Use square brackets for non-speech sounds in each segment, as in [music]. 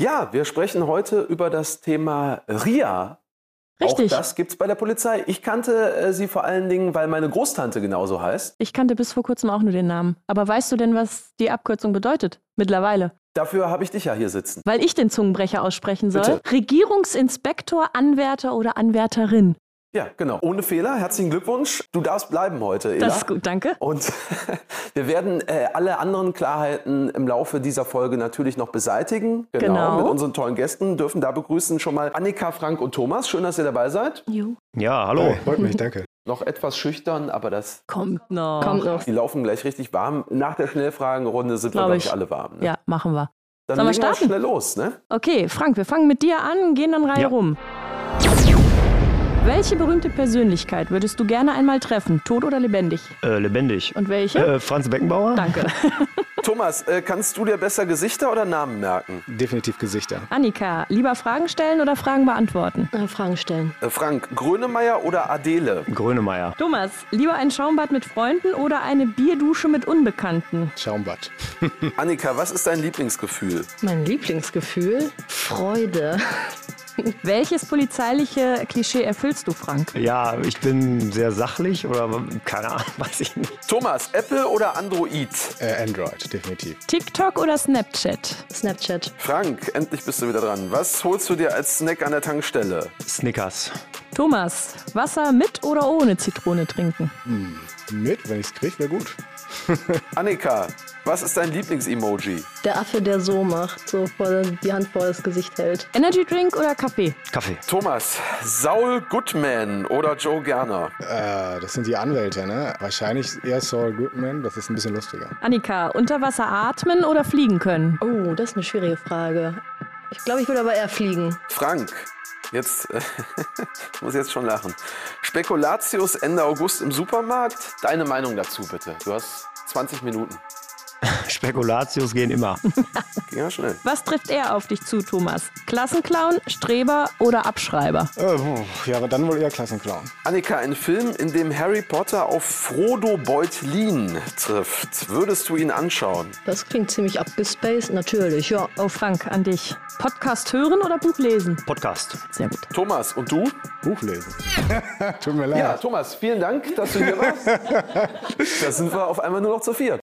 Ja, wir sprechen heute über das Thema RIA. Richtig. Auch das gibt's bei der Polizei. Ich kannte äh, sie vor allen Dingen, weil meine Großtante genauso heißt. Ich kannte bis vor kurzem auch nur den Namen. Aber weißt du denn, was die Abkürzung bedeutet? Mittlerweile. Dafür habe ich dich ja hier sitzen. Weil ich den Zungenbrecher aussprechen soll. Bitte. Regierungsinspektor, Anwärter oder Anwärterin. Ja, genau. Ohne Fehler. Herzlichen Glückwunsch. Du darfst bleiben heute, Ela. Das ist gut, danke. Und [laughs] wir werden äh, alle anderen Klarheiten im Laufe dieser Folge natürlich noch beseitigen. Genau. Mit unseren tollen Gästen. Dürfen da begrüßen schon mal Annika, Frank und Thomas. Schön, dass ihr dabei seid. Jo. Ja, hallo. Hey, freut mich, danke. Noch etwas schüchtern, aber das. Kommt noch. Kommt noch. Die laufen gleich richtig warm. Nach der Schnellfragenrunde sind wir, Glaub glaube ich. alle warm. Ne? Ja, machen wir. Dann Sollen wir legen wir starten? schnell los, ne? Okay, Frank, wir fangen mit dir an, gehen dann Reihe Ja. rum. Welche berühmte Persönlichkeit würdest du gerne einmal treffen, tot oder lebendig? Äh, lebendig. Und welche? Äh, Franz Beckenbauer? Danke. [laughs] Thomas, äh, kannst du dir besser Gesichter oder Namen merken? Definitiv Gesichter. Annika, lieber Fragen stellen oder Fragen beantworten? Äh, Fragen stellen. Äh, Frank, Grönemeyer oder Adele? Grönemeyer. Thomas, lieber ein Schaumbad mit Freunden oder eine Bierdusche mit Unbekannten? Schaumbad. Annika, was ist dein Lieblingsgefühl? Mein Lieblingsgefühl? Freude. [laughs] Welches polizeiliche Klischee erfüllst du, Frank? Ja, ich bin sehr sachlich oder keine Ahnung, [laughs] weiß ich nicht. Thomas, Apple oder Android? Äh, Android, definitiv. TikTok oder Snapchat? Snapchat. Frank, endlich bist du wieder dran. Was holst du dir als Snack an der Tankstelle? Snickers. Thomas, Wasser mit oder ohne Zitrone trinken? Mit, wenn ich es kriege, wäre gut. Annika, was ist dein Lieblingsemoji? Der Affe, der so macht, so vor, die Hand vor das Gesicht hält. Energy Drink oder Kaffee? Kaffee. Thomas, Saul Goodman oder Joe Gerner? Äh, das sind die Anwälte, ne? Wahrscheinlich eher Saul Goodman, das ist ein bisschen lustiger. Annika, unter Wasser atmen oder fliegen können? Oh, das ist eine schwierige Frage. Ich glaube, ich würde aber eher fliegen. Frank, jetzt, äh, [laughs] ich muss jetzt schon lachen. Spekulatius Ende August im Supermarkt? Deine Meinung dazu bitte. Du hast 20 Minuten. [laughs] Spekulatius gehen immer. Ging [laughs] ja schnell. Was trifft er auf dich zu, Thomas? Klassenclown, Streber oder Abschreiber? Äh, ja, aber dann wohl eher Klassenclown. Annika, ein Film, in dem Harry Potter auf Frodo Beutlin trifft. Würdest du ihn anschauen? Das klingt ziemlich abgespaced. Natürlich, ja. Oh, Frank, an dich. Podcast hören oder Buch lesen? Podcast. Sehr gut. Thomas, und du? Buch lesen. [laughs] Tut mir leid. Ja, Thomas, vielen Dank, dass du hier warst. da sind wir auf einmal nur noch zu viert.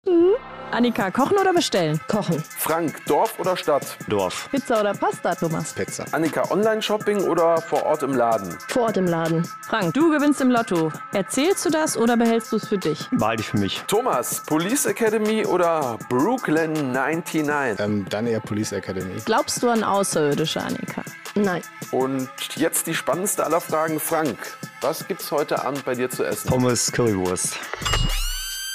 Annika, kochen oder bestellen? Kochen. Frank, Dorf oder Stadt? Dorf. Pizza oder Pasta, Thomas? Pizza. Annika, Online-Shopping oder vor Ort im Laden? Vor Ort im Laden. Frank, du gewinnst im Lotto. Erzählst du das oder behältst du es für dich? Behalte ich für mich. Thomas, Police Academy oder Brooklyn 99? Ähm, dann eher Police Academy. Glaubst du an Außerirdische, Annika? Nein. Und jetzt die spannendste aller Fragen. Frank, was gibt's heute Abend bei dir zu essen? Pommes Currywurst.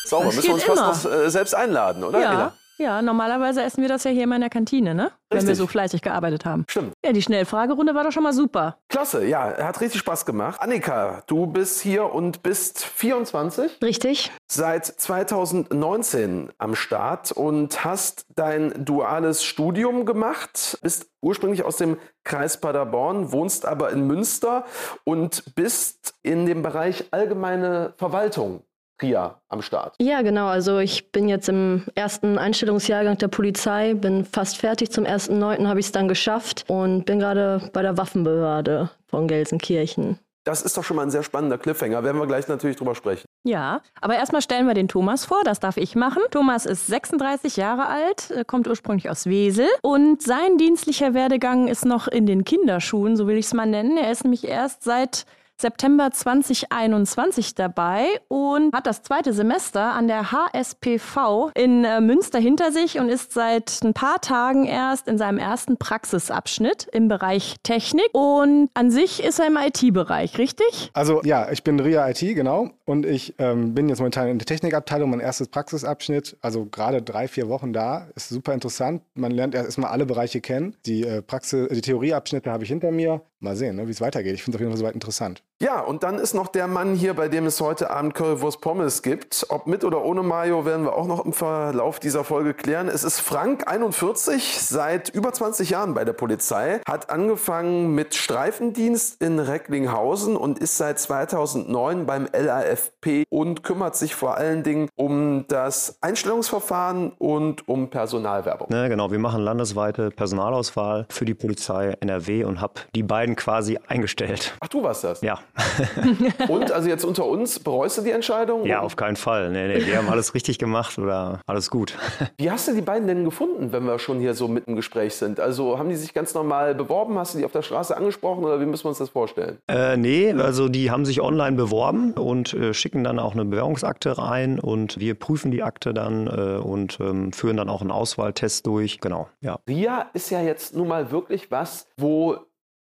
Sauber, Das müssen wir uns geht fast noch äh, selbst einladen, oder? Ja. Ja, normalerweise essen wir das ja hier in meiner Kantine, ne? Wenn wir Richtig. so fleißig gearbeitet haben. Stimmt. Ja, die Schnellfragerunde war doch schon mal super. Klasse, ja, hat richtig Spaß gemacht. Annika, du bist hier und bist 24, Richtig? seit 2019 am Start und hast dein duales Studium gemacht, bist ursprünglich aus dem Kreis Paderborn, wohnst aber in Münster und bist in dem Bereich allgemeine Verwaltung, RIA, am Start. Ja, genau. Also ich bin jetzt im ersten Einstellungsjahrgang der Polizei, bin fast fertig. Zum 1.9. habe ich es dann geschafft und bin gerade bei der Waffenbehörde von Gelsenkirchen. Das ist doch schon mal ein sehr spannender Cliffhanger, werden wir gleich natürlich drüber sprechen. Ja, aber erstmal stellen wir den Thomas vor, das darf ich machen. Thomas ist 36 Jahre alt, äh, kommt ursprünglich aus Wesel und sein dienstlicher Werdegang ist noch in den Kinderschuhen, so will ich es mal nennen. Er ist nämlich erst seit September 2021 dabei und hat das zweite Semester an der HSPV in äh, Münster hinter sich und ist seit ein paar Tagen erst in seinem ersten Praxisabschnitt im Bereich Technik. Und an sich ist er im IT-Bereich, richtig? Also ja, ich bin RIA IT, genau. Und ich ähm, bin jetzt momentan in der Technikabteilung, mein erstes Praxisabschnitt. Also gerade drei, vier Wochen da. Ist super interessant. Man lernt erstmal alle Bereiche kennen. Die, äh, Praxis, die Theorieabschnitte habe ich hinter mir. Mal sehen, ne, wie es weitergeht. Ich finde es auf jeden Fall soweit interessant. Ja, und dann ist noch der Mann hier, bei dem es heute Abend Currywurst Pommes gibt. Ob mit oder ohne Mayo werden wir auch noch im Verlauf dieser Folge klären. Es ist Frank, 41, seit über 20 Jahren bei der Polizei, hat angefangen mit Streifendienst in Recklinghausen und ist seit 2009 beim LAFP und kümmert sich vor allen Dingen um das Einstellungsverfahren und um Personalwerbung. Ne, genau, wir machen landesweite Personalauswahl für die Polizei NRW und habe die beiden quasi eingestellt. Ach, du warst das? Ja. [laughs] Und also jetzt unter uns, bereust du die Entscheidung? Ja, auf keinen Fall. Nee, nee, wir haben alles richtig gemacht oder alles gut. [laughs] Wie hast du die beiden denn gefunden, wenn wir schon hier so mitten im Gespräch sind? Also haben die sich ganz normal beworben? Hast du die auf der Straße angesprochen oder wie müssen wir uns das vorstellen? Äh, nee, also die haben sich online beworben und äh, schicken dann auch eine Bewerbungsakte rein und wir prüfen die Akte dann äh, und ähm, führen dann auch einen Auswahltest durch. Genau, ja. RIA ist ja jetzt nun mal wirklich was, wo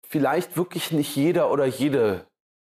vielleicht wirklich nicht jeder oder jede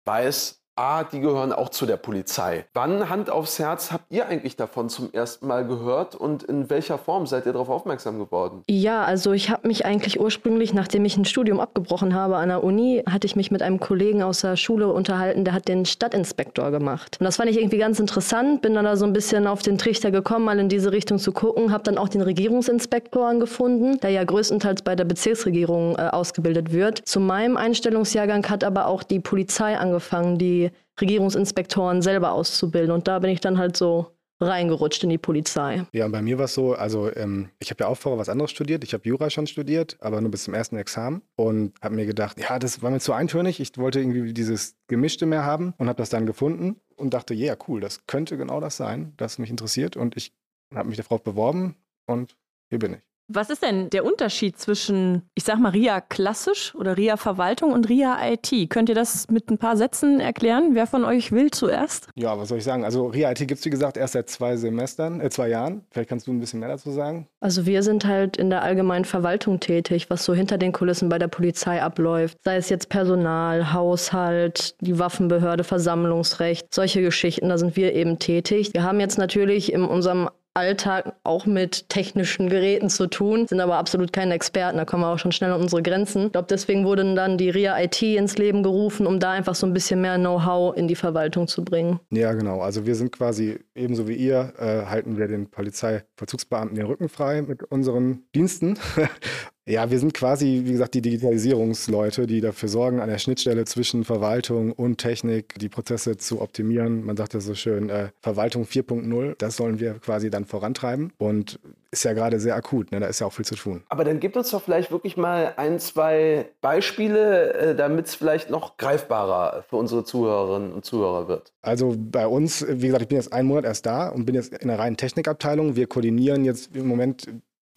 weiß, ah, die gehören auch zu der Polizei. Wann, Hand aufs Herz, habt ihr eigentlich davon zum ersten Mal gehört und in welcher Form seid ihr darauf aufmerksam geworden? Ja, also ich habe mich eigentlich ursprünglich, nachdem ich ein Studium abgebrochen habe an der Uni, hatte ich mich mit einem Kollegen aus der Schule unterhalten, der hat den Stadtinspektor gemacht. Und das fand ich irgendwie ganz interessant, bin dann da so ein bisschen auf den Trichter gekommen, mal in diese Richtung zu gucken, habe dann auch den Regierungsinspektor gefunden, der ja größtenteils bei der Bezirksregierung äh, ausgebildet wird. Zu meinem Einstellungsjahrgang hat aber auch die Polizei angefangen, die Regierungsinspektoren selber auszubilden. Und da bin ich dann halt so reingerutscht in die Polizei. Ja, und bei mir war es so, also ähm, ich habe ja auch vorher was anderes studiert. Ich habe Jura schon studiert, aber nur bis zum ersten Examen und habe mir gedacht, ja, das war mir zu eintönig. Ich wollte irgendwie dieses Gemischte mehr haben und habe das dann gefunden und dachte, ja, yeah, cool, das könnte genau das sein, das mich interessiert. Und ich habe mich darauf beworben und hier bin ich. Was ist denn der Unterschied zwischen, ich sag mal, RIA klassisch oder RIA Verwaltung und RIA IT? Könnt ihr das mit ein paar Sätzen erklären? Wer von euch will zuerst? Ja, was soll ich sagen? Also RIA IT gibt es, wie gesagt, erst seit zwei Semestern, äh, zwei Jahren. Vielleicht kannst du ein bisschen mehr dazu sagen. Also wir sind halt in der allgemeinen Verwaltung tätig, was so hinter den Kulissen bei der Polizei abläuft. Sei es jetzt Personal, Haushalt, die Waffenbehörde, Versammlungsrecht, solche Geschichten, da sind wir eben tätig. Wir haben jetzt natürlich in unserem Alltag auch mit technischen Geräten zu tun, sind aber absolut keine Experten. Da kommen wir auch schon schnell an unsere Grenzen. Ich glaube, deswegen wurde dann die RIA IT ins Leben gerufen, um da einfach so ein bisschen mehr Know-how in die Verwaltung zu bringen. Ja, genau. Also wir sind quasi ebenso wie ihr, äh, halten wir den Polizeivollzugsbeamten den Rücken frei mit unseren Diensten [laughs] Ja, wir sind quasi, wie gesagt, die Digitalisierungsleute, die dafür sorgen, an der Schnittstelle zwischen Verwaltung und Technik die Prozesse zu optimieren. Man sagt ja so schön, äh, Verwaltung 4.0, das sollen wir quasi dann vorantreiben und ist ja gerade sehr akut, ne? da ist ja auch viel zu tun. Aber dann gibt uns doch vielleicht wirklich mal ein, zwei Beispiele, äh, damit es vielleicht noch greifbarer für unsere Zuhörerinnen und Zuhörer wird. Also bei uns, wie gesagt, ich bin jetzt einen Monat erst da und bin jetzt in der reinen Technikabteilung. Wir koordinieren jetzt im Moment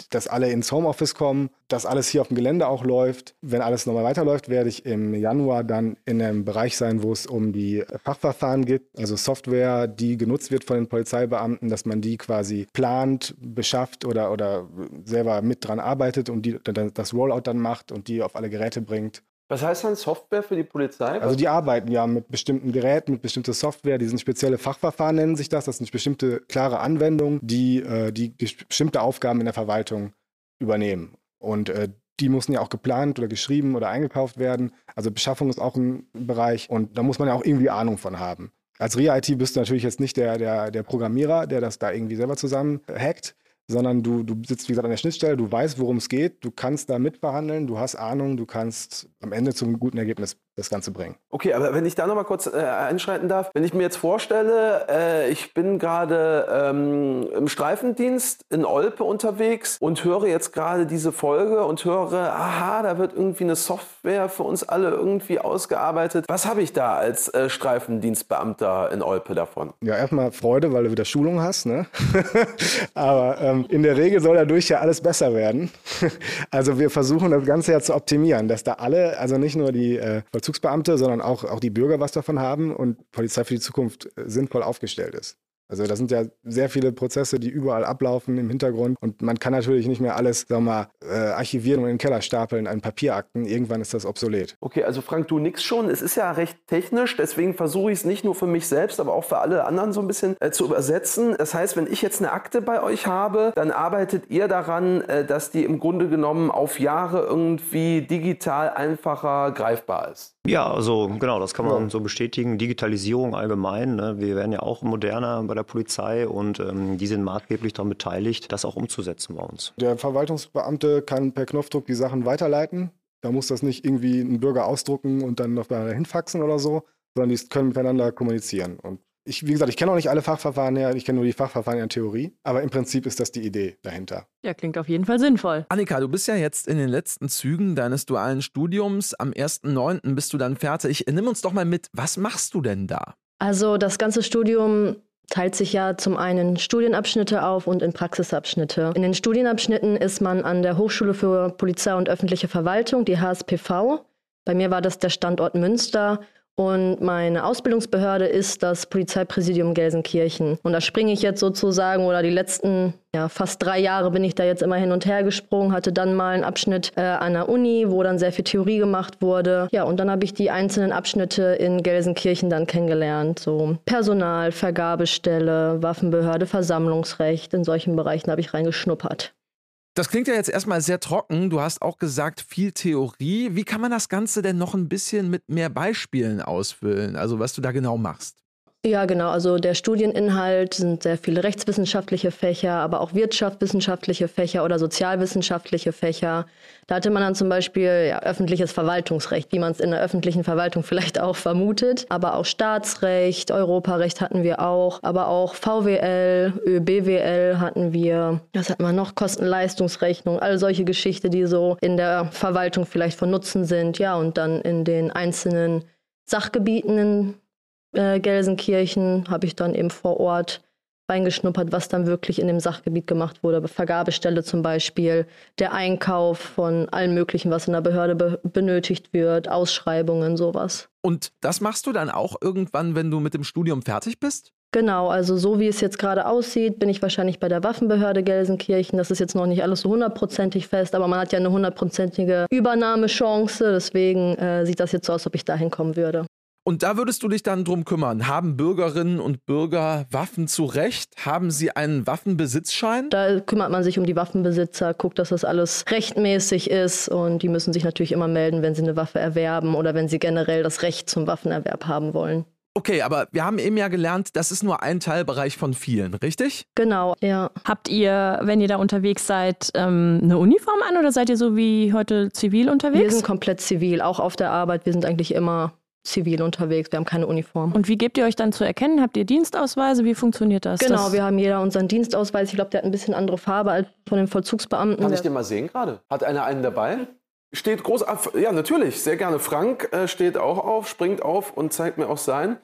dass alle ins Homeoffice kommen, dass alles hier auf dem Gelände auch läuft. Wenn alles nochmal weiterläuft, werde ich im Januar dann in einem Bereich sein, wo es um die Fachverfahren geht, also Software, die genutzt wird von den Polizeibeamten, dass man die quasi plant, beschafft oder, oder selber mit dran arbeitet und die, das Rollout dann macht und die auf alle Geräte bringt. Was heißt dann Software für die Polizei? Also die arbeiten ja mit bestimmten Geräten, mit bestimmter Software, die sind spezielle Fachverfahren, nennen sich das. Das sind bestimmte klare Anwendungen, die, äh, die bestimmte Aufgaben in der Verwaltung übernehmen. Und äh, die müssen ja auch geplant oder geschrieben oder eingekauft werden. Also Beschaffung ist auch ein Bereich und da muss man ja auch irgendwie Ahnung von haben. Als RIA-IT bist du natürlich jetzt nicht der, der, der Programmierer, der das da irgendwie selber zusammen hackt, sondern du, du sitzt, wie gesagt, an der Schnittstelle, du weißt, worum es geht, du kannst da mitverhandeln, du hast Ahnung, du kannst am Ende zum guten Ergebnis das Ganze bringen. Okay, aber wenn ich da nochmal kurz äh, einschreiten darf, wenn ich mir jetzt vorstelle, äh, ich bin gerade ähm, im Streifendienst in Olpe unterwegs und höre jetzt gerade diese Folge und höre, aha, da wird irgendwie eine Software für uns alle irgendwie ausgearbeitet. Was habe ich da als äh, Streifendienstbeamter in Olpe davon? Ja, erstmal Freude, weil du wieder Schulung hast, ne? [laughs] aber ähm, in der Regel soll dadurch ja alles besser werden. [laughs] also wir versuchen das Ganze ja zu optimieren, dass da alle, also nicht nur die äh, Vollzugsbeamte, sondern auch, auch die Bürger was davon haben und Polizei für die Zukunft äh, sinnvoll aufgestellt ist. Also das sind ja sehr viele Prozesse, die überall ablaufen im Hintergrund und man kann natürlich nicht mehr alles, sagen wir mal, äh, archivieren und in den Keller stapeln an Papierakten. Irgendwann ist das obsolet. Okay, also Frank, du nix schon. Es ist ja recht technisch, deswegen versuche ich es nicht nur für mich selbst, aber auch für alle anderen so ein bisschen äh, zu übersetzen. Das heißt, wenn ich jetzt eine Akte bei euch habe, dann arbeitet ihr daran, äh, dass die im Grunde genommen auf Jahre irgendwie digital einfacher greifbar ist. Ja, also genau, das kann man ja. so bestätigen. Digitalisierung allgemein. Ne? Wir werden ja auch moderner bei der Polizei und ähm, die sind maßgeblich daran beteiligt, das auch umzusetzen bei uns. Der Verwaltungsbeamte kann per Knopfdruck die Sachen weiterleiten. Da muss das nicht irgendwie ein Bürger ausdrucken und dann noch dahin faxen oder so, sondern die können miteinander kommunizieren. Und ich, wie gesagt, ich kenne auch nicht alle Fachverfahren her, ich kenne nur die Fachverfahren in der Theorie, aber im Prinzip ist das die Idee dahinter. Ja, klingt auf jeden Fall sinnvoll. Annika, du bist ja jetzt in den letzten Zügen deines dualen Studiums. Am 1.9. bist du dann fertig. Nimm uns doch mal mit, was machst du denn da? Also das ganze Studium teilt sich ja zum einen Studienabschnitte auf und in Praxisabschnitte. In den Studienabschnitten ist man an der Hochschule für Polizei und öffentliche Verwaltung, die HSPV. Bei mir war das der Standort Münster und meine Ausbildungsbehörde ist das Polizeipräsidium Gelsenkirchen. Und da springe ich jetzt sozusagen, oder die letzten ja, fast drei Jahre bin ich da jetzt immer hin und her gesprungen, hatte dann mal einen Abschnitt äh, an der Uni, wo dann sehr viel Theorie gemacht wurde. Ja, und dann habe ich die einzelnen Abschnitte in Gelsenkirchen dann kennengelernt. So Personal, Vergabestelle, Waffenbehörde, Versammlungsrecht. In solchen Bereichen habe ich reingeschnuppert. Das klingt ja jetzt erstmal sehr trocken. Du hast auch gesagt, viel Theorie. Wie kann man das Ganze denn noch ein bisschen mit mehr Beispielen ausfüllen? Also, was du da genau machst? Ja, genau. Also der Studieninhalt sind sehr viele rechtswissenschaftliche Fächer, aber auch wirtschaftswissenschaftliche Fächer oder sozialwissenschaftliche Fächer. Da hatte man dann zum Beispiel ja, öffentliches Verwaltungsrecht, wie man es in der öffentlichen Verwaltung [laughs] vielleicht auch vermutet. Aber auch Staatsrecht, Europarecht hatten wir auch, aber auch VWL, ÖBWL hatten wir. Was hatten wir noch? Kosten-Leistungsrechnung, all solche Geschichten, die so in der Verwaltung vielleicht von Nutzen sind. Ja, und dann in den einzelnen Sachgebieten äh, Gelsenkirchen habe ich dann eben vor Ort reingeschnuppert, was dann wirklich in dem Sachgebiet gemacht wurde. Vergabestelle zum Beispiel, der Einkauf von allem Möglichen, was in der Behörde be benötigt wird, Ausschreibungen, sowas. Und das machst du dann auch irgendwann, wenn du mit dem Studium fertig bist? Genau, also so wie es jetzt gerade aussieht, bin ich wahrscheinlich bei der Waffenbehörde Gelsenkirchen. Das ist jetzt noch nicht alles so hundertprozentig fest, aber man hat ja eine hundertprozentige Übernahmechance. Deswegen äh, sieht das jetzt so aus, ob ich dahin kommen würde. Und da würdest du dich dann drum kümmern. Haben Bürgerinnen und Bürger Waffen zu Recht? Haben sie einen Waffenbesitzschein? Da kümmert man sich um die Waffenbesitzer, guckt, dass das alles rechtmäßig ist und die müssen sich natürlich immer melden, wenn sie eine Waffe erwerben oder wenn sie generell das Recht zum Waffenerwerb haben wollen. Okay, aber wir haben eben ja gelernt, das ist nur ein Teilbereich von vielen, richtig? Genau, ja. Habt ihr, wenn ihr da unterwegs seid, ähm, eine Uniform an oder seid ihr so wie heute zivil unterwegs? Wir sind komplett zivil, auch auf der Arbeit. Wir sind eigentlich immer zivil unterwegs. Wir haben keine Uniform. Und wie gebt ihr euch dann zu erkennen? Habt ihr Dienstausweise? Wie funktioniert das? Genau, das wir haben jeder unseren Dienstausweis. Ich glaube, der hat ein bisschen andere Farbe als von den Vollzugsbeamten. Kann ich den mal sehen gerade? Hat einer einen dabei? Steht groß, ja natürlich, sehr gerne. Frank äh, steht auch auf, springt auf und zeigt mir auch sein.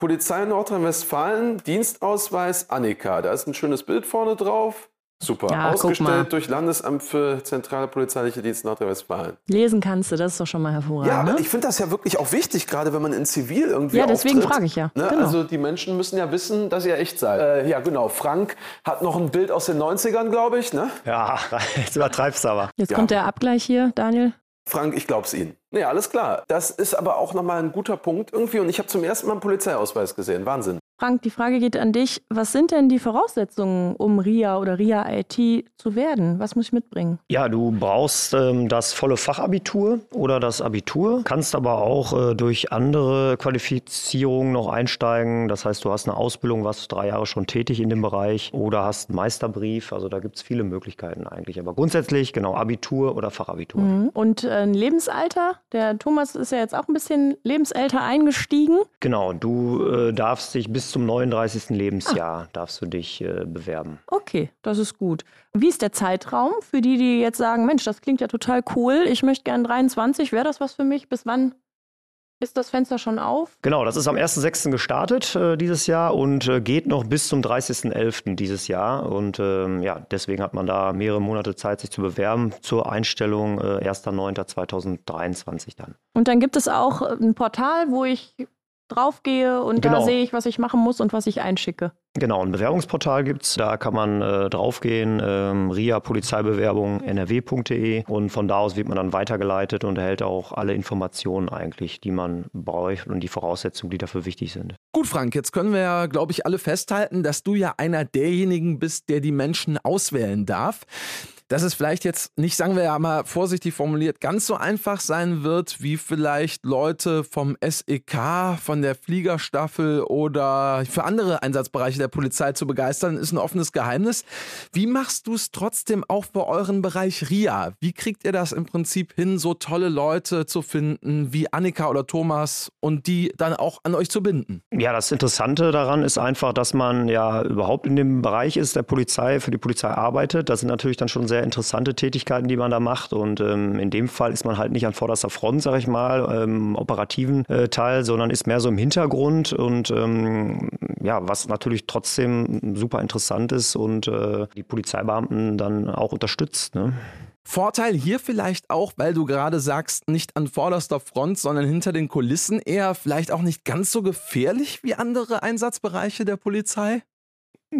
Polizei Nordrhein-Westfalen, Dienstausweis Annika. Da ist ein schönes Bild vorne drauf. Super. Ja, Ausgestellt durch Landesamt für zentrale polizeiliche Dienste Nordrhein-Westfalen. Lesen kannst du, das ist doch schon mal hervorragend. Ja, ne? ich finde das ja wirklich auch wichtig, gerade wenn man in Zivil irgendwie Ja, deswegen frage ich ja. Ne? Genau. Also die Menschen müssen ja wissen, dass ihr echt seid. Äh, ja, genau. Frank hat noch ein Bild aus den 90ern, glaube ich. Ne? Ja, [laughs] jetzt übertreibst du aber. Jetzt ja. kommt der Abgleich hier, Daniel. Frank, ich glaub's Ihnen. Nee, alles klar. Das ist aber auch nochmal ein guter Punkt irgendwie. Und ich habe zum ersten Mal einen Polizeiausweis gesehen. Wahnsinn. Frank, die Frage geht an dich. Was sind denn die Voraussetzungen, um RIA oder RIA IT zu werden? Was muss ich mitbringen? Ja, du brauchst ähm, das volle Fachabitur oder das Abitur, kannst aber auch äh, durch andere Qualifizierungen noch einsteigen. Das heißt, du hast eine Ausbildung, warst drei Jahre schon tätig in dem Bereich oder hast einen Meisterbrief. Also da gibt es viele Möglichkeiten eigentlich. Aber grundsätzlich genau Abitur oder Fachabitur. Mhm. Und äh, ein Lebensalter? Der Thomas ist ja jetzt auch ein bisschen lebensälter eingestiegen. Genau, du äh, darfst dich bis zum 39. Lebensjahr ah. darfst du dich äh, bewerben. Okay, das ist gut. Wie ist der Zeitraum für die, die jetzt sagen, Mensch, das klingt ja total cool, ich möchte gern 23, wäre das was für mich? Bis wann ist das Fenster schon auf? Genau, das ist am 1.6. gestartet äh, dieses Jahr und äh, geht noch bis zum 30.11. dieses Jahr. Und ähm, ja, deswegen hat man da mehrere Monate Zeit, sich zu bewerben zur Einstellung äh, 1.9.2023 dann. Und dann gibt es auch ein Portal, wo ich draufgehe und genau. da sehe ich, was ich machen muss und was ich einschicke. Genau, ein Bewerbungsportal gibt es, da kann man äh, draufgehen, ähm, RIA Polizeibewerbung nrw.de und von da aus wird man dann weitergeleitet und erhält auch alle Informationen eigentlich, die man braucht und die Voraussetzungen, die dafür wichtig sind. Gut, Frank, jetzt können wir ja, glaube ich, alle festhalten, dass du ja einer derjenigen bist, der die Menschen auswählen darf. Dass es vielleicht jetzt nicht, sagen wir ja mal vorsichtig formuliert, ganz so einfach sein wird, wie vielleicht Leute vom SEK, von der Fliegerstaffel oder für andere Einsatzbereiche der Polizei zu begeistern, ist ein offenes Geheimnis. Wie machst du es trotzdem auch für euren Bereich RIA? Wie kriegt ihr das im Prinzip hin, so tolle Leute zu finden wie Annika oder Thomas und die dann auch an euch zu binden? Ja, das Interessante daran ist einfach, dass man ja überhaupt in dem Bereich ist der Polizei, für die Polizei arbeitet. Das sind natürlich dann schon sehr interessante Tätigkeiten, die man da macht. Und ähm, in dem Fall ist man halt nicht an vorderster Front, sag ich mal, im operativen äh, Teil, sondern ist mehr so im Hintergrund und ähm, ja, was natürlich trotzdem super interessant ist und äh, die Polizeibeamten dann auch unterstützt. Ne? Vorteil hier vielleicht auch, weil du gerade sagst, nicht an vorderster Front, sondern hinter den Kulissen eher vielleicht auch nicht ganz so gefährlich wie andere Einsatzbereiche der Polizei?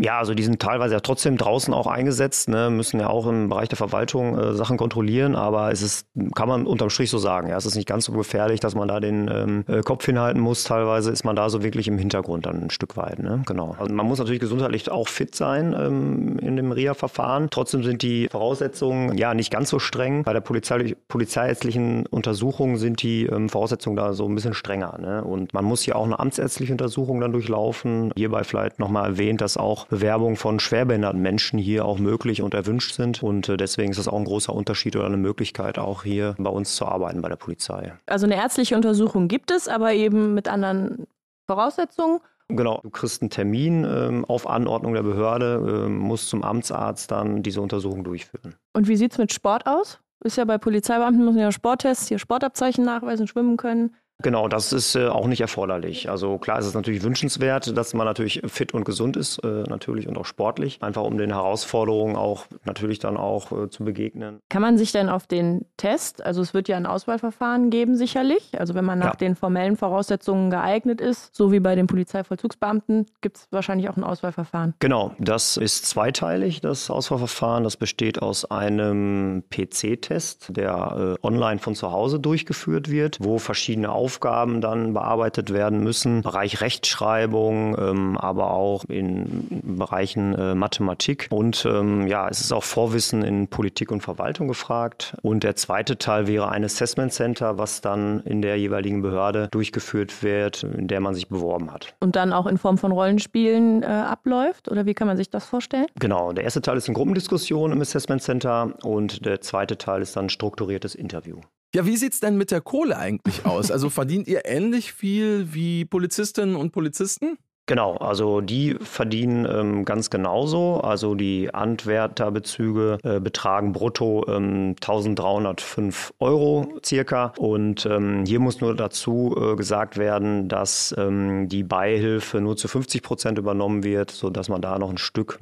Ja, also die sind teilweise ja trotzdem draußen auch eingesetzt, ne, müssen ja auch im Bereich der Verwaltung äh, Sachen kontrollieren, aber es ist, kann man unterm Strich so sagen, ja, es ist nicht ganz so gefährlich, dass man da den ähm, äh, Kopf hinhalten muss. Teilweise ist man da so wirklich im Hintergrund dann ein Stück weit, ne? Genau. Also man muss natürlich gesundheitlich auch fit sein ähm, in dem RIA-Verfahren. Trotzdem sind die Voraussetzungen ja nicht ganz so streng. Bei der polizei polizeiärztlichen Untersuchung sind die ähm, Voraussetzungen da so ein bisschen strenger. Ne? Und man muss hier auch eine amtsärztliche Untersuchung dann durchlaufen. Hierbei vielleicht nochmal erwähnt, dass auch Bewerbungen von schwerbehinderten Menschen hier auch möglich und erwünscht sind. Und äh, deswegen ist das auch ein großer Unterschied oder eine Möglichkeit, auch hier bei uns zu arbeiten bei der Polizei. Also eine ärztliche Untersuchung gibt es, aber eben mit anderen Voraussetzungen. Genau, du kriegst einen Termin ähm, auf Anordnung der Behörde, ähm, musst zum Amtsarzt dann diese Untersuchung durchführen. Und wie sieht es mit Sport aus? Ist ja bei Polizeibeamten müssen ja Sporttests, hier Sportabzeichen nachweisen, schwimmen können. Genau, das ist äh, auch nicht erforderlich. Also klar ist es natürlich wünschenswert, dass man natürlich fit und gesund ist, äh, natürlich und auch sportlich, einfach um den Herausforderungen auch natürlich dann auch äh, zu begegnen. Kann man sich denn auf den Test, also es wird ja ein Auswahlverfahren geben sicherlich, also wenn man nach ja. den formellen Voraussetzungen geeignet ist, so wie bei den Polizeivollzugsbeamten, gibt es wahrscheinlich auch ein Auswahlverfahren. Genau, das ist zweiteilig, das Auswahlverfahren. Das besteht aus einem PC-Test, der äh, online von zu Hause durchgeführt wird, wo verschiedene Aufgaben dann bearbeitet werden müssen. Bereich Rechtschreibung, ähm, aber auch in Bereichen äh, Mathematik. Und ähm, ja, es ist auch Vorwissen in Politik und Verwaltung gefragt. Und der zweite Teil wäre ein Assessment Center, was dann in der jeweiligen Behörde durchgeführt wird, in der man sich beworben hat. Und dann auch in Form von Rollenspielen äh, abläuft? Oder wie kann man sich das vorstellen? Genau, der erste Teil ist eine Gruppendiskussion im Assessment Center und der zweite Teil ist dann ein strukturiertes Interview. Ja, wie sieht es denn mit der Kohle eigentlich aus? Also verdient ihr ähnlich viel wie Polizistinnen und Polizisten? Genau, also die verdienen ähm, ganz genauso. Also die Antwerterbezüge äh, betragen brutto ähm, 1305 Euro circa. Und ähm, hier muss nur dazu äh, gesagt werden, dass ähm, die Beihilfe nur zu 50 Prozent übernommen wird, sodass man da noch ein Stück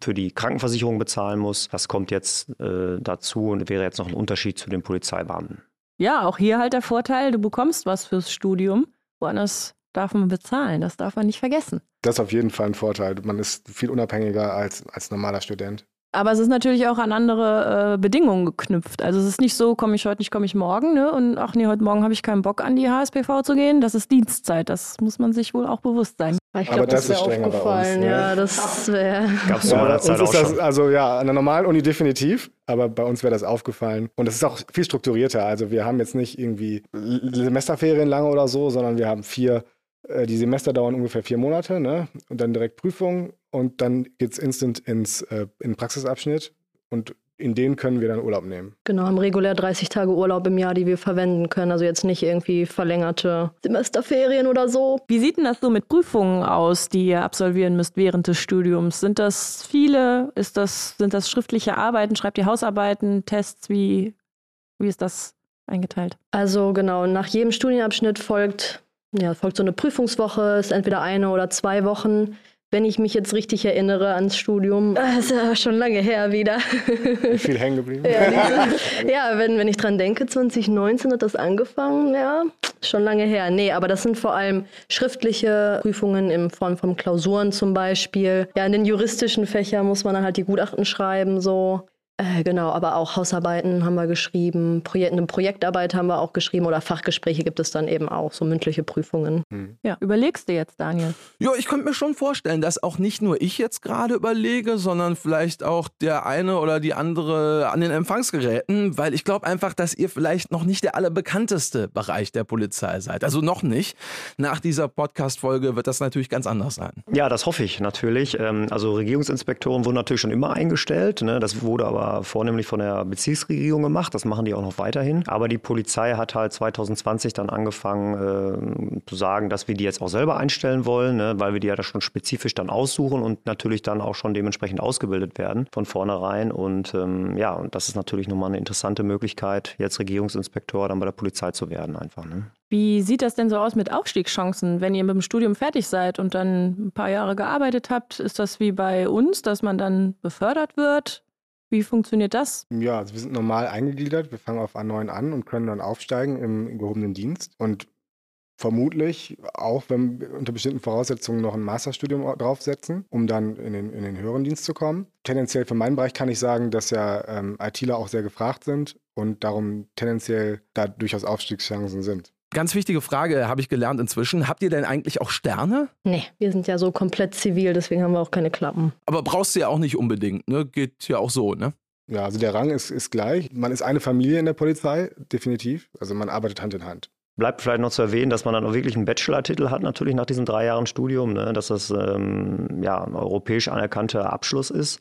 für die Krankenversicherung bezahlen muss. Das kommt jetzt äh, dazu und wäre jetzt noch ein Unterschied zu den Polizeibeamten. Ja, auch hier halt der Vorteil, du bekommst was fürs Studium. Woanders darf man bezahlen, das darf man nicht vergessen. Das ist auf jeden Fall ein Vorteil. Man ist viel unabhängiger als, als normaler Student. Aber es ist natürlich auch an andere äh, Bedingungen geknüpft. Also es ist nicht so, komme ich heute nicht, komme ich morgen. Ne? Und ach nee, heute Morgen habe ich keinen Bock an die HSPV zu gehen. Das ist Dienstzeit. Das muss man sich wohl auch bewusst sein. Ich glaube, das, das ist strenger aufgefallen. Bei uns, ne? Ja, das wäre. Gab's ja, uns ist das, also ja, an der normalen Uni definitiv, aber bei uns wäre das aufgefallen. Und es ist auch viel strukturierter. Also wir haben jetzt nicht irgendwie Semesterferien lange oder so, sondern wir haben vier äh, die Semester dauern ungefähr vier Monate, ne? Und dann direkt Prüfung und dann geht es instant ins äh, in den Praxisabschnitt und in denen können wir dann Urlaub nehmen. Genau, haben regulär 30 Tage Urlaub im Jahr, die wir verwenden können. Also jetzt nicht irgendwie verlängerte Semesterferien oder so. Wie sieht denn das so mit Prüfungen aus, die ihr absolvieren müsst während des Studiums? Sind das viele? Ist das, sind das schriftliche Arbeiten? Schreibt ihr Hausarbeiten, Tests? Wie, wie ist das eingeteilt? Also genau, nach jedem Studienabschnitt folgt ja, folgt so eine Prüfungswoche, ist entweder eine oder zwei Wochen. Wenn ich mich jetzt richtig erinnere ans Studium, das ist ja schon lange her wieder. Viel hängen geblieben. Ja, [laughs] ja, wenn, wenn ich dran denke, 2019 hat das angefangen, ja, schon lange her. Nee, aber das sind vor allem schriftliche Prüfungen in Form von Klausuren zum Beispiel. Ja, in den juristischen Fächern muss man dann halt die Gutachten schreiben, so. Äh, genau, aber auch Hausarbeiten haben wir geschrieben, Projek eine Projektarbeit haben wir auch geschrieben oder Fachgespräche gibt es dann eben auch, so mündliche Prüfungen. Hm. Ja, überlegst du jetzt, Daniel? Ja, ich könnte mir schon vorstellen, dass auch nicht nur ich jetzt gerade überlege, sondern vielleicht auch der eine oder die andere an den Empfangsgeräten, weil ich glaube einfach, dass ihr vielleicht noch nicht der allerbekannteste Bereich der Polizei seid. Also noch nicht. Nach dieser Podcast-Folge wird das natürlich ganz anders sein. Ja, das hoffe ich natürlich. Ähm, also Regierungsinspektoren wurden natürlich schon immer eingestellt. Ne? Das wurde aber vornehmlich von der Bezirksregierung gemacht. Das machen die auch noch weiterhin. Aber die Polizei hat halt 2020 dann angefangen äh, zu sagen, dass wir die jetzt auch selber einstellen wollen, ne? weil wir die ja da schon spezifisch dann aussuchen und natürlich dann auch schon dementsprechend ausgebildet werden von vornherein. Und ähm, ja, und das ist natürlich nochmal eine interessante Möglichkeit, jetzt Regierungsinspektor dann bei der Polizei zu werden einfach. Ne? Wie sieht das denn so aus mit Aufstiegschancen, wenn ihr mit dem Studium fertig seid und dann ein paar Jahre gearbeitet habt? Ist das wie bei uns, dass man dann befördert wird? Wie funktioniert das? Ja, also wir sind normal eingegliedert. Wir fangen auf A9 an und können dann aufsteigen im gehobenen Dienst. Und vermutlich auch, wenn wir unter bestimmten Voraussetzungen noch ein Masterstudium draufsetzen, um dann in den, in den höheren Dienst zu kommen. Tendenziell für meinen Bereich kann ich sagen, dass ja ähm, ITler auch sehr gefragt sind und darum tendenziell da durchaus Aufstiegschancen sind. Ganz wichtige Frage habe ich gelernt inzwischen. Habt ihr denn eigentlich auch Sterne? Nee, wir sind ja so komplett zivil, deswegen haben wir auch keine Klappen. Aber brauchst du ja auch nicht unbedingt, ne? Geht ja auch so, ne? Ja, also der Rang ist, ist gleich. Man ist eine Familie in der Polizei, definitiv. Also man arbeitet Hand in Hand. Bleibt vielleicht noch zu erwähnen, dass man dann auch wirklich einen Bachelor-Titel hat, natürlich nach diesen drei Jahren Studium, ne? dass das ähm, ja, ein europäisch anerkannter Abschluss ist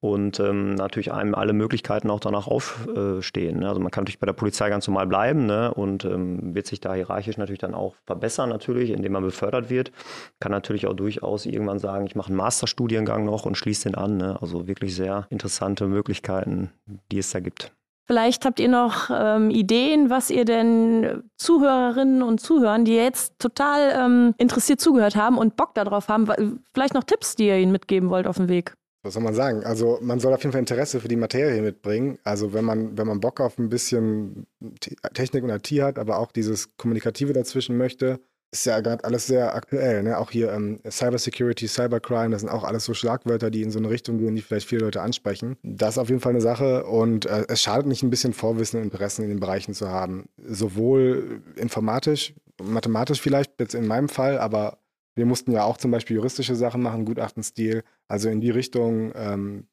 und ähm, natürlich einem alle Möglichkeiten auch danach aufstehen. Ne? Also man kann natürlich bei der Polizei ganz normal bleiben ne? und ähm, wird sich da hierarchisch natürlich dann auch verbessern, natürlich, indem man befördert wird. Kann natürlich auch durchaus irgendwann sagen, ich mache einen Masterstudiengang noch und schließe den an. Ne? Also wirklich sehr interessante Möglichkeiten, die es da gibt. Vielleicht habt ihr noch ähm, Ideen, was ihr denn Zuhörerinnen und Zuhörern, die jetzt total ähm, interessiert zugehört haben und Bock darauf haben, vielleicht noch Tipps, die ihr ihnen mitgeben wollt auf dem Weg. Was soll man sagen? Also man soll auf jeden Fall Interesse für die Materie mitbringen. Also wenn man, wenn man Bock auf ein bisschen Technik und IT hat, aber auch dieses Kommunikative dazwischen möchte, ist ja gerade alles sehr aktuell. Ne? Auch hier ähm, Cybersecurity, Cybercrime, das sind auch alles so Schlagwörter, die in so eine Richtung gehen, die vielleicht viele Leute ansprechen. Das ist auf jeden Fall eine Sache und äh, es schadet nicht, ein bisschen Vorwissen und Interessen in den Bereichen zu haben. Sowohl informatisch, mathematisch vielleicht, jetzt in meinem Fall, aber wir mussten ja auch zum Beispiel juristische Sachen machen, Gutachtenstil. Also in die Richtung ähm,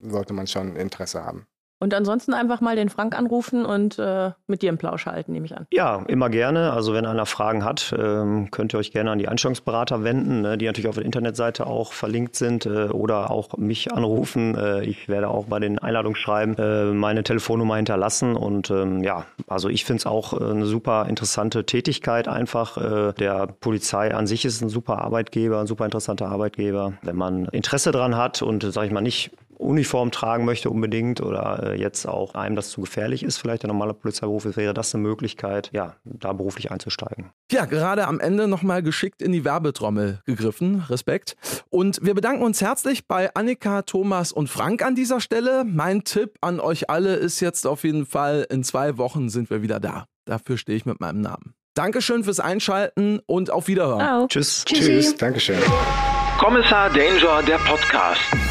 sollte man schon Interesse haben. Und ansonsten einfach mal den Frank anrufen und äh, mit dir im Plausch halten, nehme ich an. Ja, immer gerne. Also wenn einer Fragen hat, ähm, könnt ihr euch gerne an die Anschauungsberater wenden, ne, die natürlich auf der Internetseite auch verlinkt sind äh, oder auch mich anrufen. Äh, ich werde auch bei den Einladungsschreiben äh, meine Telefonnummer hinterlassen. Und ähm, ja, also ich finde es auch äh, eine super interessante Tätigkeit einfach. Äh, der Polizei an sich ist ein super Arbeitgeber, ein super interessanter Arbeitgeber. Wenn man Interesse dran hat und, sage ich mal, nicht Uniform tragen möchte unbedingt oder äh, jetzt auch einem das zu gefährlich ist, vielleicht der normale Polizeiberuf wäre das eine Möglichkeit, ja, da beruflich einzusteigen. Ja, gerade am Ende nochmal geschickt in die Werbetrommel gegriffen. Respekt. Und wir bedanken uns herzlich bei Annika, Thomas und Frank an dieser Stelle. Mein Tipp an euch alle ist jetzt auf jeden Fall, in zwei Wochen sind wir wieder da. Dafür stehe ich mit meinem Namen. Dankeschön fürs Einschalten und auf Wiederhören. Ciao. Tschüss. Tschüss. Dankeschön. Kommissar Danger, der Podcast.